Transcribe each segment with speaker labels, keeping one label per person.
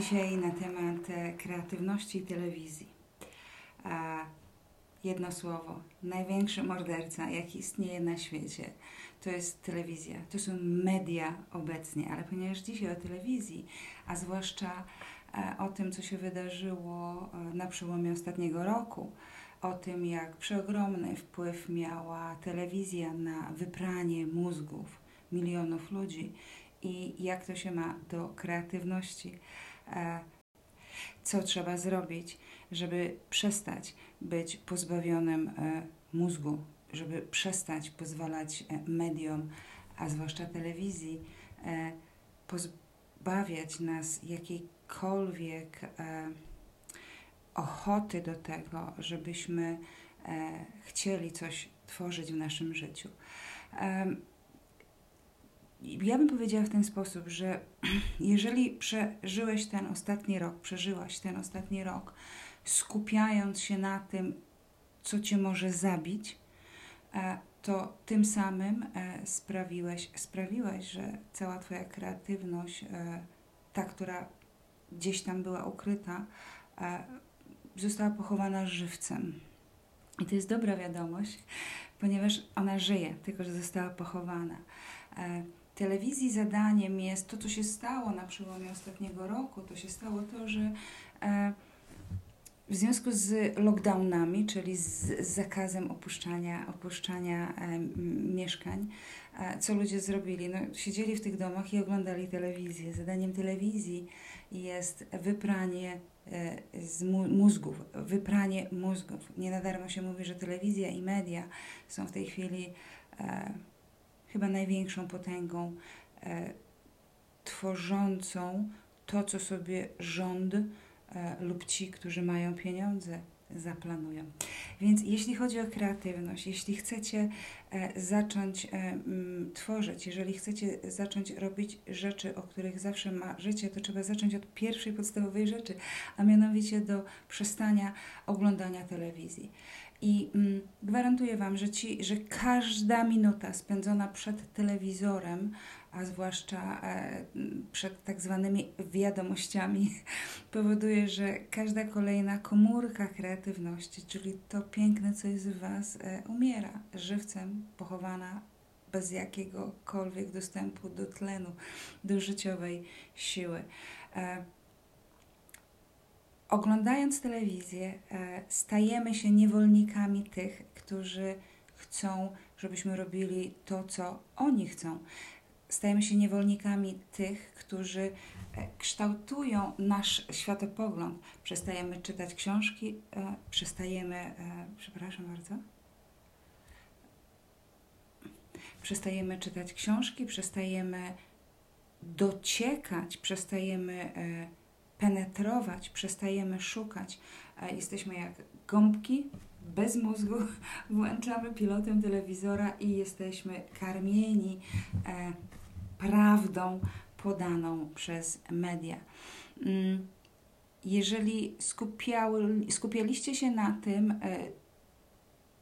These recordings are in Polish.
Speaker 1: dzisiaj na temat e, kreatywności telewizji. Jedno słowo. Największy morderca, jaki istnieje na świecie, to jest telewizja. To są media obecnie, ale ponieważ dzisiaj o telewizji, a zwłaszcza e, o tym, co się wydarzyło e, na przełomie ostatniego roku, o tym, jak przeogromny wpływ miała telewizja na wypranie mózgów milionów ludzi i jak to się ma do kreatywności. E, co trzeba zrobić, żeby przestać być pozbawionym e, mózgu, żeby przestać pozwalać e, mediom, a zwłaszcza telewizji, pozbawiać nas jakiejkolwiek ochoty do tego, żebyśmy chcieli coś tworzyć w naszym życiu ja bym powiedziała w ten sposób, że jeżeli przeżyłeś ten ostatni rok, przeżyłaś ten ostatni rok, skupiając się na tym, co cię może zabić, e, to tym samym e, sprawiłeś, sprawiłaś, że cała Twoja kreatywność, e, ta, która gdzieś tam była ukryta, została pochowana żywcem. I to jest dobra wiadomość, ponieważ ona żyje, tylko że została pochowana telewizji zadaniem jest to, co się stało na przełomie ostatniego roku, to się stało to, że e, w związku z lockdownami, czyli z zakazem opuszczania, opuszczania e, mieszkań, e, co ludzie zrobili? No, siedzieli w tych domach i oglądali telewizję. Zadaniem telewizji jest wypranie z mózgów, wypranie mózgów. Nie na darmo się mówi, że telewizja i media są w tej chwili chyba największą potęgą e, tworzącą to, co sobie rząd e, lub ci, którzy mają pieniądze, zaplanują. Więc jeśli chodzi o kreatywność, jeśli chcecie e, zacząć e, m, tworzyć, jeżeli chcecie zacząć robić rzeczy, o których zawsze marzycie, to trzeba zacząć od pierwszej podstawowej rzeczy, a mianowicie do przestania oglądania telewizji. I mm, gwarantuję Wam, że, ci, że każda minuta spędzona przed telewizorem, a zwłaszcza e, przed tak zwanymi wiadomościami, powoduje, że każda kolejna komórka kreatywności, czyli to piękne, co jest w Was, e, umiera żywcem, pochowana bez jakiegokolwiek dostępu do tlenu, do życiowej siły. E, oglądając telewizję, e, stajemy się niewolnikami tych, którzy chcą, żebyśmy robili to, co oni chcą. Stajemy się niewolnikami tych, którzy e, kształtują nasz światopogląd. Przestajemy czytać książki, e, przestajemy, przepraszam bardzo, przestajemy czytać książki, przestajemy dociekać, przestajemy penetrować, przestajemy szukać. Jesteśmy jak gąbki bez mózgu, włączamy pilotem telewizora i jesteśmy karmieni e, prawdą podaną przez media. Mm, jeżeli skupiały, skupialiście się na tym, e,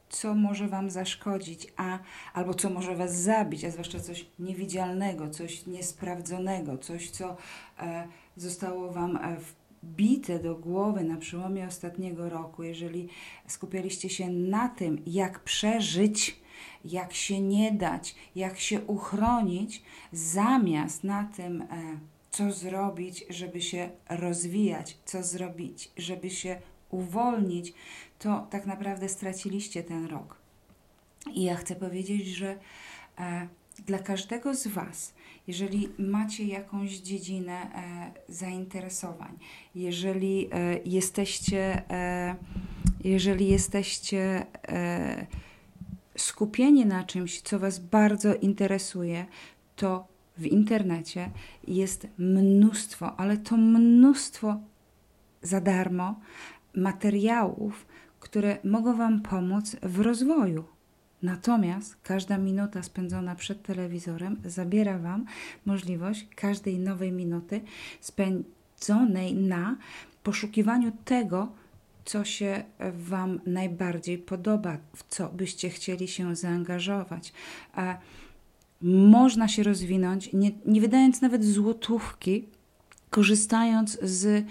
Speaker 1: co może Wam zaszkodzić, a, albo co może Was zabić, a zwłaszcza coś niewidzialnego, coś niesprawdzonego, coś, co e, zostało Wam e, wbite do głowy na przełomie ostatniego roku, jeżeli skupialiście się na tym, jak przeżyć, jak się nie dać, jak się uchronić, zamiast na tym, e, co zrobić, żeby się rozwijać, co zrobić, żeby się uwolnić, to tak naprawdę straciliście ten rok. I ja chcę powiedzieć, że e, dla każdego z Was, jeżeli macie jakąś dziedzinę e, zainteresowań, jeżeli e, jesteście, e, jeżeli jesteście skupieni na czymś, co Was bardzo interesuje, to w internecie jest mnóstwo, ale to mnóstwo za darmo materiałów, które mogą Wam pomóc w rozwoju. Natomiast każda minuta spędzona przed telewizorem zabiera Wam możliwość każdej nowej minuty spędzonej na poszukiwaniu tego, co się Wam najbardziej podoba, w co byście chcieli się zaangażować. Można się rozwinąć, nie, nie wydając nawet złotówki, korzystając z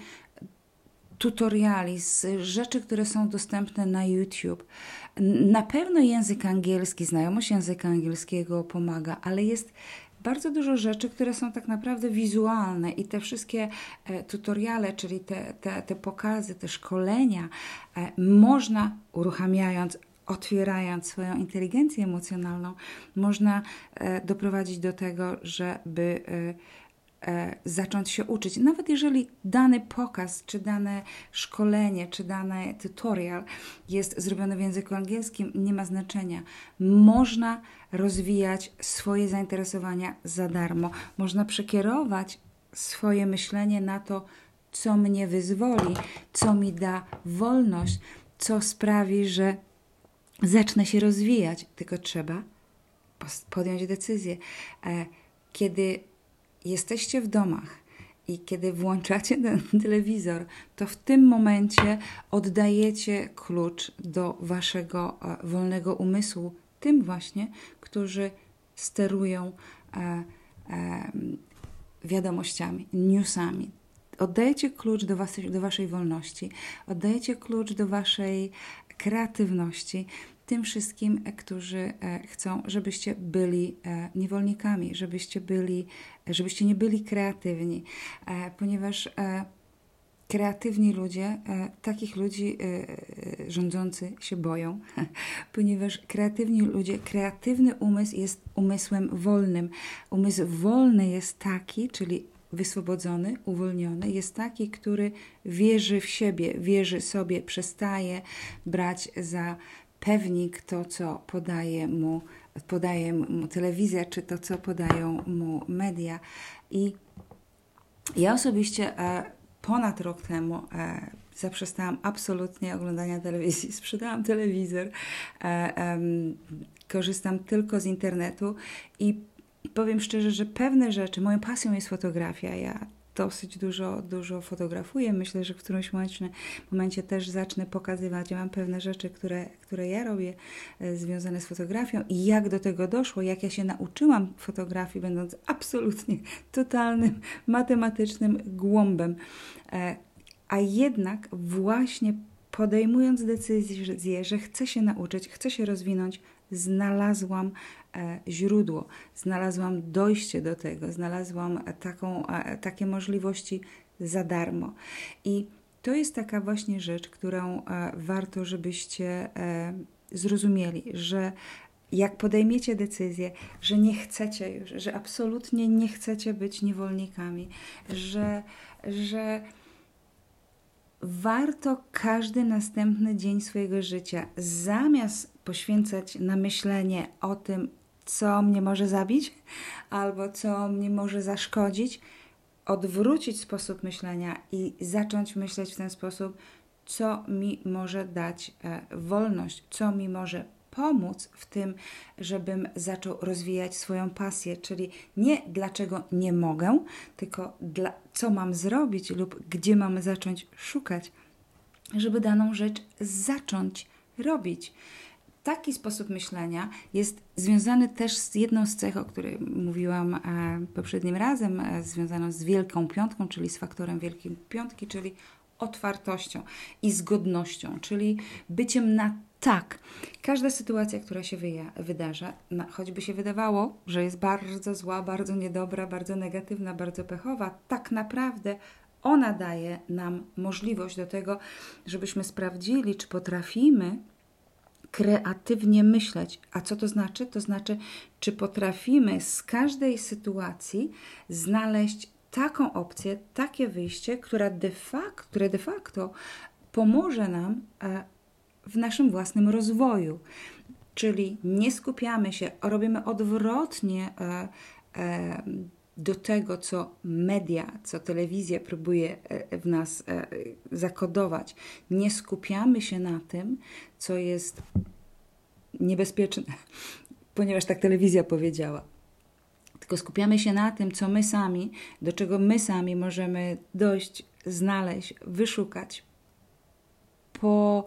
Speaker 1: tutoriali, z rzeczy, które są dostępne na YouTube. Na pewno język angielski, znajomość języka angielskiego pomaga, ale jest bardzo dużo rzeczy, które są tak naprawdę wizualne i te wszystkie e, tutoriale, czyli te, te, te pokazy, te szkolenia, e, można uruchamiając otwierając swoją inteligencję emocjonalną, można e, doprowadzić do tego, żeby zacząć się uczyć. Nawet jeżeli dany pokaz, czy dane szkolenie, czy dany tutorial jest zrobiony w języku angielskim, nie ma znaczenia. Można rozwijać swoje zainteresowania za darmo. Można przekierować swoje myślenie na to, co mnie wyzwoli, co mi da wolność, co sprawi, że zacznę się rozwijać. Tylko trzeba podjąć decyzję. E, kiedy jesteście w domach i kiedy włączacie ten telewizor, to w tym momencie oddajecie klucz do waszego e, wolnego umysłu tym właśnie, którzy sterują e, e, wiadomościami, newsami. Oddajecie klucz do waszej, do waszej wolności, oddajecie klucz do waszej kreatywności, tym wszystkim, e, którzy e, chcą, żebyście byli e, niewolnikami, żebyście byli, żebyście nie byli kreatywni, ponieważ kreatywni ludzie, takich ludzi rządzący się boją, ponieważ kreatywni ludzie, kreatywny umysł jest umysłem wolnym. Umysł wolny jest taki, czyli wyswobodzony, uwolniony, jest taki, który wierzy w siebie, wierzy sobie, przestaje brać za pewnik to, co podaje mu, podaje mu telewizja, czy to, co podają mu media. I ja osobiście e, ponad rok temu e, zaprzestałam absolutnie oglądania telewizji. Sprzedałam telewizor, e, korzystam tylko z internetu i powiem szczerze, że pewne rzeczy, moją pasją jest fotografia. Ja dosyć dużo, dużo fotografuję. Myślę, że w którymś momencie, też zacznę pokazywać. Ja mam pewne rzeczy, które, które ja robię e, związane z fotografią i jak do tego doszło, jak ja się nauczyłam fotografii, będąc absolutnie totalnym matematycznym głąbem. E, a jednak właśnie podejmując decyzję, że chcę się nauczyć, chcę się rozwinąć, znalazłam źródło, znalazłam dojście do tego, znalazłam taką, e, takie możliwości za darmo. I to jest taka właśnie rzecz, którą e, warto, żebyście zrozumieli, że jak podejmiecie decyzję, że nie chcecie już, że absolutnie nie chcecie być niewolnikami, że, że warto każdy następny dzień swojego życia zamiast poświęcać na myślenie o tym, co mnie może zabić albo co mnie może zaszkodzić, odwrócić sposób myślenia i zacząć myśleć w ten sposób, co mi może dać e, wolność, co mi może pomóc w tym, żebym zaczął rozwijać swoją pasję, czyli nie dlaczego nie mogę, tylko dla, co mam zrobić lub gdzie mam zacząć szukać, żeby daną rzecz zacząć robić taki sposób myślenia jest związany też z jedną z cech, o której mówiłam e, poprzednim razem, e, związaną z Wielką Piątką, czyli z faktorem Wielkiej Piątki, czyli otwartością i zgodnością, czyli byciem na tak. Każda sytuacja, która się wyja, wydarza, choćby się wydawało, że jest bardzo zła, bardzo niedobra, bardzo negatywna, bardzo pechowa, tak naprawdę ona daje nam możliwość do tego, żebyśmy sprawdzili, czy potrafimy kreatywnie myśleć. A co to znaczy? To znaczy, czy potrafimy z każdej sytuacji znaleźć taką opcję, takie wyjście, która de facto, które de facto pomoże nam e, w naszym własnym rozwoju. Czyli nie skupiamy się, robimy odwrotnie e, e, do tego, co media, co telewizja próbuje w nas zakodować. Nie skupiamy się na tym, co jest niebezpieczne, ponieważ tak telewizja powiedziała. Tylko skupiamy się na tym, co my sami, do czego my sami możemy dojść, znaleźć, wyszukać, po,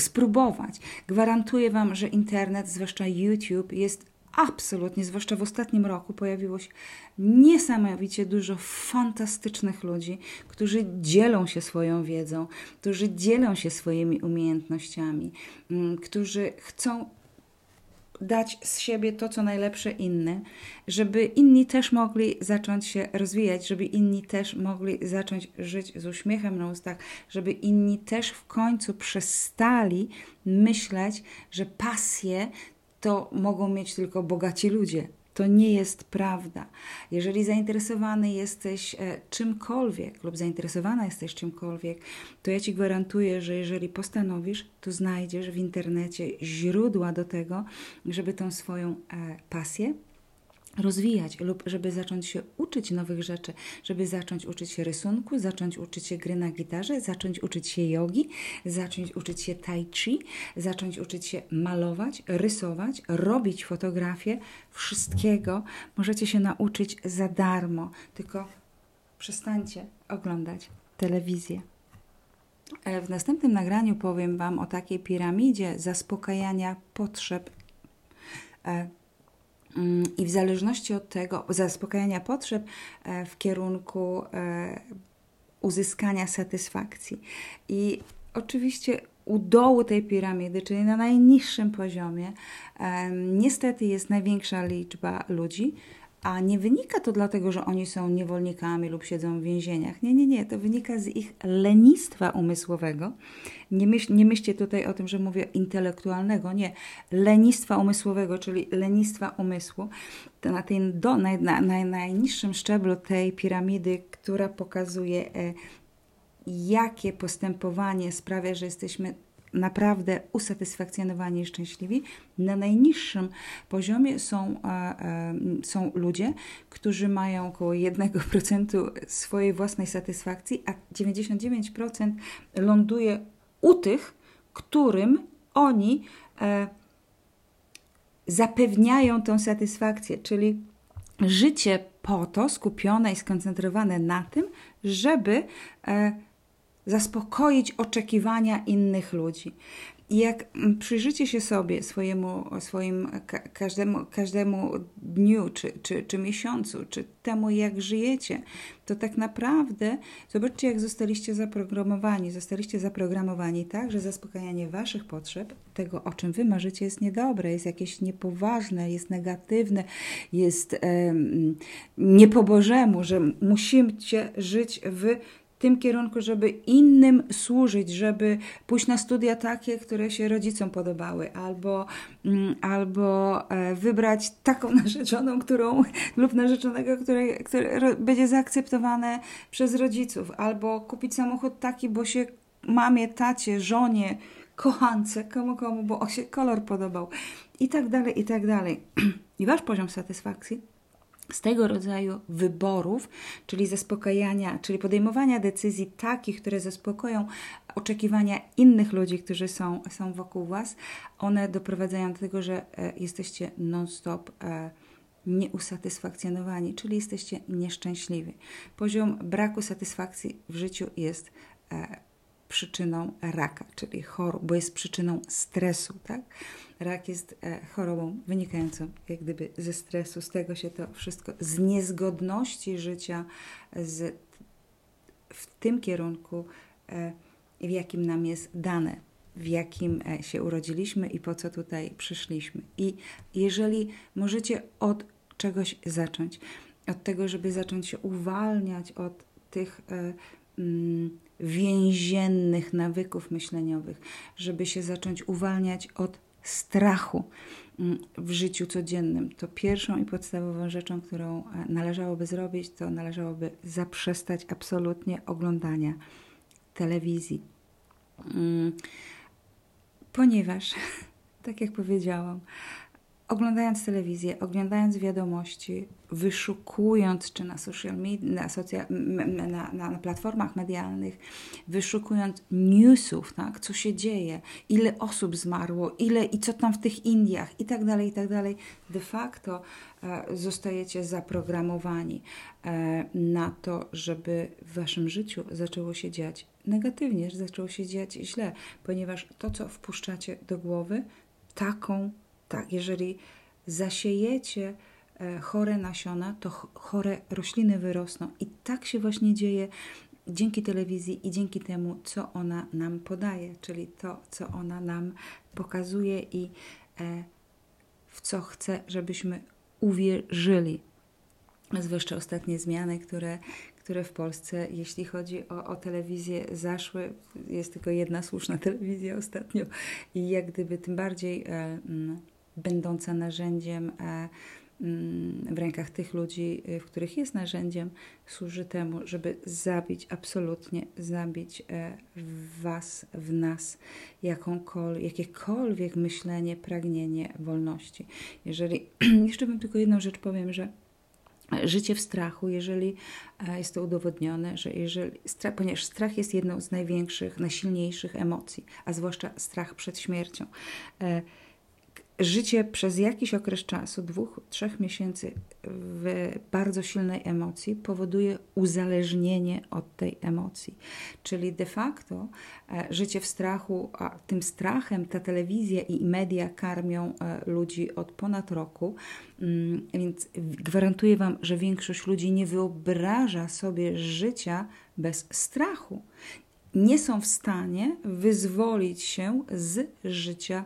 Speaker 1: spróbować. Gwarantuję Wam, że internet, zwłaszcza YouTube, jest absolutnie, zwłaszcza w ostatnim roku, pojawiło się niesamowicie dużo fantastycznych ludzi, którzy dzielą się swoją wiedzą, którzy dzielą się swoimi umiejętnościami, mm, którzy chcą dać z siebie to, co najlepsze innym, żeby inni też mogli zacząć się rozwijać, żeby inni też mogli zacząć żyć z uśmiechem na ustach, żeby inni też w końcu przestali myśleć, że pasje to mogą mieć tylko bogaci ludzie. To nie jest prawda. Jeżeli zainteresowany jesteś e, czymkolwiek lub zainteresowana jesteś czymkolwiek, to ja Ci gwarantuję, że jeżeli postanowisz, to znajdziesz w internecie źródła do tego, żeby tą swoją e, pasję rozwijać lub żeby zacząć się uczyć nowych rzeczy, żeby zacząć uczyć się rysunku, zacząć uczyć się gry na gitarze, zacząć uczyć się jogi, zacząć uczyć się tai chi, zacząć uczyć się malować, rysować, robić fotografie, wszystkiego możecie się nauczyć za darmo, tylko przestańcie oglądać telewizję. E, w następnym nagraniu powiem Wam o takiej piramidzie zaspokajania potrzeb e, i w zależności od tego, zaspokajania potrzeb e, w kierunku e, uzyskania satysfakcji. I oczywiście u dołu tej piramidy, czyli na najniższym poziomie, niestety jest największa liczba ludzi, a nie wynika to dlatego, że oni są niewolnikami lub siedzą w więzieniach. Nie, nie, nie. To wynika z ich lenistwa umysłowego. Nie, myśl, nie myślcie tutaj o tym, że mówię intelektualnego. Nie. Lenistwa umysłowego, czyli lenistwa umysłu. To na, tym do, na, na, na najniższym szczeblu tej piramidy, która pokazuje, e, jakie postępowanie sprawia, że jesteśmy naprawdę usatysfakcjonowani i szczęśliwi. Na najniższym poziomie są, e, e, są ludzie, którzy mają około 1% swojej własnej satysfakcji, a 99% ląduje u tych, którym oni e, zapewniają tą satysfakcję, czyli życie po to skupione i skoncentrowane na tym, żeby zaspokoić oczekiwania innych ludzi. I jak mm, przyjrzycie się sobie, swojemu, swoim, każdemu, każdemu dniu, czy, czy, czy miesiącu, czy temu, jak żyjecie, to tak naprawdę zobaczcie, jak zostaliście zaprogramowani. Zostaliście zaprogramowani tak, że zaspokajanie waszych potrzeb, tego, o czym wy marzycie, jest niedobre, jest jakieś niepoważne, jest negatywne, jest um, nie że musicie żyć w tym kierunku, żeby innym służyć, żeby pójść na studia takie, które się rodzicom podobały, albo, mm, albo e, wybrać taką narzeczoną, którą lub narzeczonego, które będzie zaakceptowane przez rodziców, albo kupić samochód taki, bo się mamie, tacie, żonie, kochance, komu komu, bo się kolor podobał i tak dalej, i tak dalej. I wasz poziom satysfakcji z tego rodzaju wyborów, czyli zaspokajania, czyli podejmowania decyzji takich, które zaspokoją oczekiwania innych ludzi, którzy są, są wokół Was, one doprowadzają do tego, że e, jesteście non-stop e, nieusatysfakcjonowani, czyli jesteście nieszczęśliwi. Poziom braku satysfakcji w życiu jest e, przyczyną raka, czyli chorób, bo jest przyczyną stresu, tak? Rak jest e, chorobą wynikającą jak gdyby ze stresu, z tego się to wszystko, z niezgodności życia z, w tym kierunku, e, w jakim nam jest dane, w jakim e, się urodziliśmy i po co tutaj przyszliśmy. I jeżeli możecie od czegoś zacząć, od tego, żeby zacząć się uwalniać od tych więziennych nawyków myśleniowych, żeby się zacząć uwalniać od strachu mm, w życiu codziennym, to pierwszą i podstawową rzeczą, którą e, należałoby zrobić, to należałoby zaprzestać absolutnie oglądania telewizji. Mm, ponieważ, tak jak powiedziałam, oglądając telewizję, oglądając wiadomości, wyszukując czy na social media, na, na, na, na, platformach medialnych, wyszukując newsów, tak, co się dzieje, ile osób zmarło, ile i co tam w tych Indiach i tak dalej, i tak dalej, de facto e, zostajecie zaprogramowani e, na to, żeby w waszym życiu zaczęło się dziać negatywnie, że zaczęło się dziać źle, ponieważ to, co wpuszczacie do głowy, taką tak, jeżeli zasiejecie e, chore nasiona, to chore rośliny wyrosną. I tak się właśnie dzieje dzięki telewizji i dzięki temu, co ona nam podaje, czyli to, co ona nam pokazuje i e, w co chce, żebyśmy uwierzyli. Zwłaszcza ostatnie zmiany, które, które w Polsce, jeśli chodzi o, o telewizję, zaszły. Jest tylko jedna słuszna telewizja ostatnio i jak gdyby tym bardziej e, m, będąca narzędziem e, w rękach tych ludzi, y, w których jest narzędziem, służy temu, żeby zabić, absolutnie zabić e, w Was, w nas jakąkolwiek, jakiekolwiek myślenie, pragnienie wolności. Jeżeli, jeszcze bym tylko jedną rzecz powiem, że życie w strachu, jeżeli e, jest to udowodnione, że jeżeli, ponieważ strach jest jedną z największych, najsilniejszych emocji, a zwłaszcza strach przed śmiercią e, życie przez jakiś okres czasu, dwóch, trzech miesięcy w bardzo silnej emocji powoduje uzależnienie od tej emocji. Czyli de facto e, życie w strachu, a tym strachem ta telewizja i media karmią e, ludzi od ponad roku, mm, więc gwarantuję Wam, że większość ludzi nie wyobraża sobie życia bez strachu. Nie są w stanie wyzwolić się z życia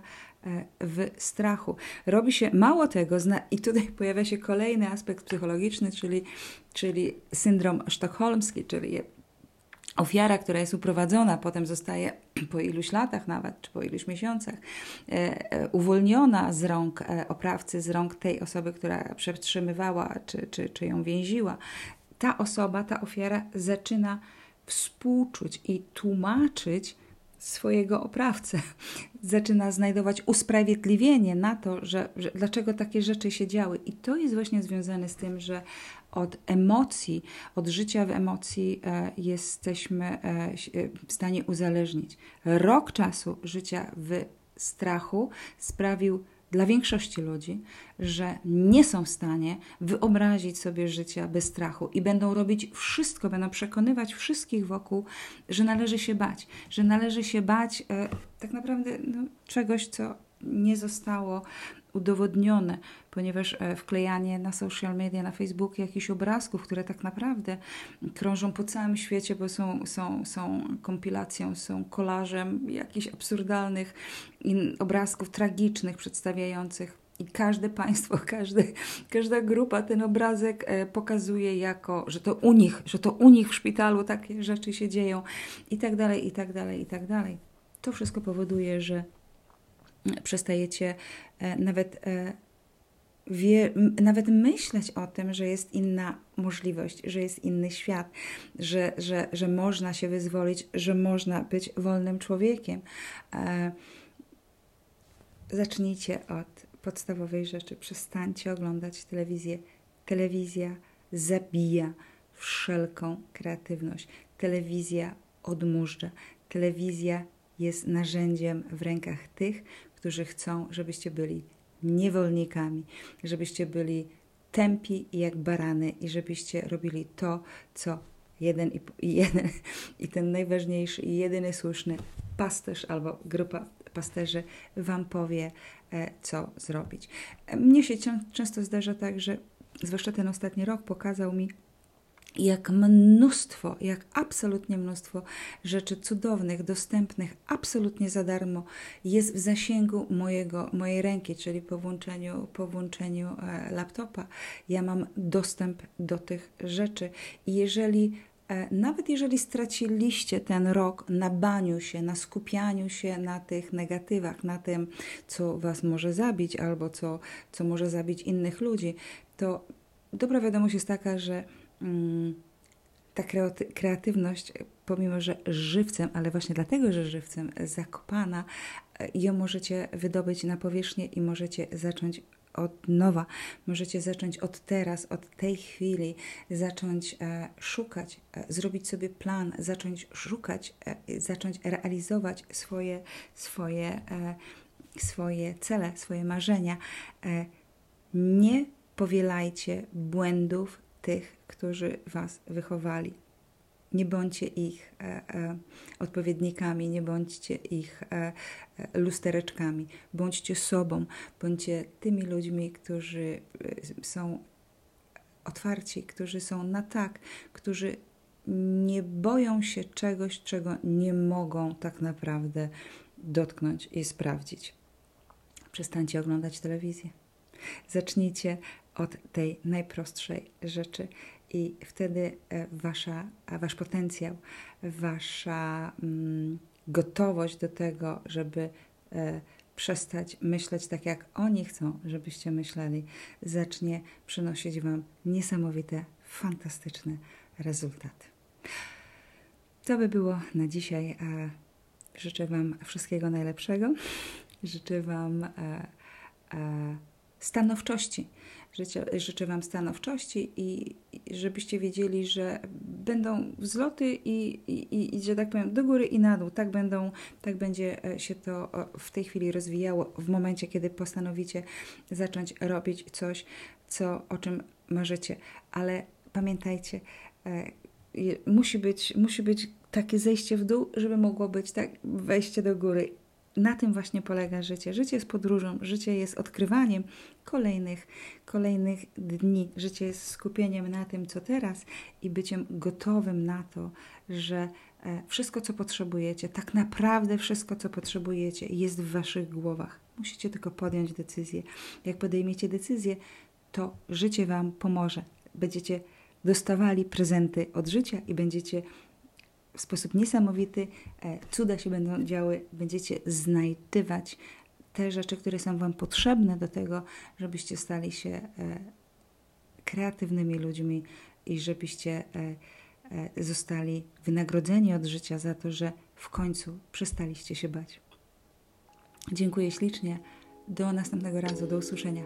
Speaker 1: w strachu. Robi się mało tego, i tutaj pojawia się kolejny aspekt psychologiczny, czyli, czyli syndrom sztokholmski, czyli ofiara, która jest uprowadzona, potem zostaje po iluś latach nawet, czy po iluś miesiącach, e, e, uwolniona z rąk oprawcy, z rąk tej osoby, która przetrzymywała, czy, czy, czy ją więziła. Ta osoba, ta ofiara zaczyna współczuć i tłumaczyć, swojego oprawcę. Zaczyna znajdować usprawiedliwienie na to, że, że, dlaczego takie rzeczy się działy. I to jest właśnie związane z tym, że od emocji, od życia w emocji e, jesteśmy e, e w stanie uzależnić. Rok czasu życia w strachu sprawił dla większości ludzi, że nie są w stanie wyobrazić sobie życia bez strachu i będą robić wszystko, będą przekonywać wszystkich wokół, że należy się bać, że należy się bać e, tak naprawdę no, czegoś, co nie zostało udowodnione, ponieważ e, wklejanie na social media, na Facebook jakichś obrazków, które tak naprawdę krążą po całym świecie, bo są, są, są kompilacją, są kolażem jakichś absurdalnych obrazków tragicznych przedstawiających i każde państwo, każdy, każda grupa ten obrazek e, pokazuje jako, że to u nich, że to u nich w szpitalu takie rzeczy się dzieją i tak dalej, i tak dalej, i tak dalej. To wszystko powoduje, że przestajecie e, nawet, e, wie, nawet myśleć o tym, że jest inna możliwość, że jest inny świat, że, że, że można się wyzwolić, że można być wolnym człowiekiem. E, zacznijcie od podstawowej rzeczy. Przestańcie oglądać telewizję. Telewizja zabija wszelką kreatywność. Telewizja odmurza. Telewizja jest narzędziem w rękach tych, którzy chcą, żebyście byli niewolnikami, żebyście byli tępi jak barany i żebyście robili to, co jeden i, jeden, i ten najważniejszy i jedyny słuszny pasterz albo grupa pasterzy Wam powie, e, co zrobić. Mnie się często zdarza tak, że zwłaszcza ten ostatni rok pokazał mi, jak mnóstwo, jak absolutnie mnóstwo rzeczy cudownych, dostępnych absolutnie za darmo jest w zasięgu mojego, mojej ręki, czyli po włączeniu, po włączeniu e, laptopa. Ja mam dostęp do tych rzeczy i jeżeli e, nawet jeżeli straciliście ten rok na baniu się, na skupianiu się na tych negatywach, na tym, co was może zabić albo co, co może zabić innych ludzi, to dobra wiadomość jest taka, że ta kreatywność, pomimo że żywcem, ale właśnie dlatego, że żywcem zakopana, e, ją możecie wydobyć na powierzchnię i możecie zacząć od nowa. Możecie zacząć od teraz, od tej chwili, zacząć e, szukać, e, zrobić sobie plan, zacząć szukać, zacząć realizować swoje, swoje, swoje cele, swoje marzenia. Nie powielajcie błędów tych, którzy Was wychowali. Nie bądźcie ich e, e, odpowiednikami, nie bądźcie ich e, e lustereczkami. Bądźcie sobą, bądźcie tymi ludźmi, którzy e, są otwarci, którzy są na tak, którzy nie boją się czegoś, czego nie mogą tak naprawdę dotknąć i sprawdzić. Przestańcie oglądać telewizję. Zacznijcie od tej najprostszej rzeczy i wtedy e, wasza, wasz potencjał, wasza mm, gotowość do tego, żeby e, przestać myśleć tak, jak oni chcą, żebyście myśleli, zacznie przynosić wam niesamowite, fantastyczne rezultaty. To by było na dzisiaj. Życzę Wam wszystkiego najlepszego. Życzę Wam e, e, stanowczości. Życzę, życzę Wam stanowczości i, żebyście wiedzieli, że będą wzloty i, i, i, że tak powiem, do góry i na dół. Tak, będą, tak będzie e, się to w tej chwili rozwijało w momencie, kiedy postanowicie zacząć robić coś, co, o czym marzycie. Ale pamiętajcie, musi być, musi być takie zejście w dół, żeby mogło być tak wejście do góry. Na tym właśnie polega życie. Życie jest podróżą, życie jest odkrywaniem kolejnych, kolejnych dni. Życie jest skupieniem na tym, co teraz i byciem gotowym na to, że e, wszystko, co potrzebujecie, tak naprawdę wszystko, co potrzebujecie, jest w waszych głowach. Musicie tylko podjąć decyzję. Jak podejmiecie decyzję, to życie wam pomoże. Będziecie dostawali prezenty od życia i będziecie w sposób niesamowity, e, cuda się będą działy, będziecie znajdywać te rzeczy, które są Wam potrzebne do tego, żebyście stali się e, kreatywnymi ludźmi i żebyście e, zostali wynagrodzeni od życia za to, że w końcu przestaliście się bać. Dziękuję ślicznie. Do następnego razu. Do usłyszenia.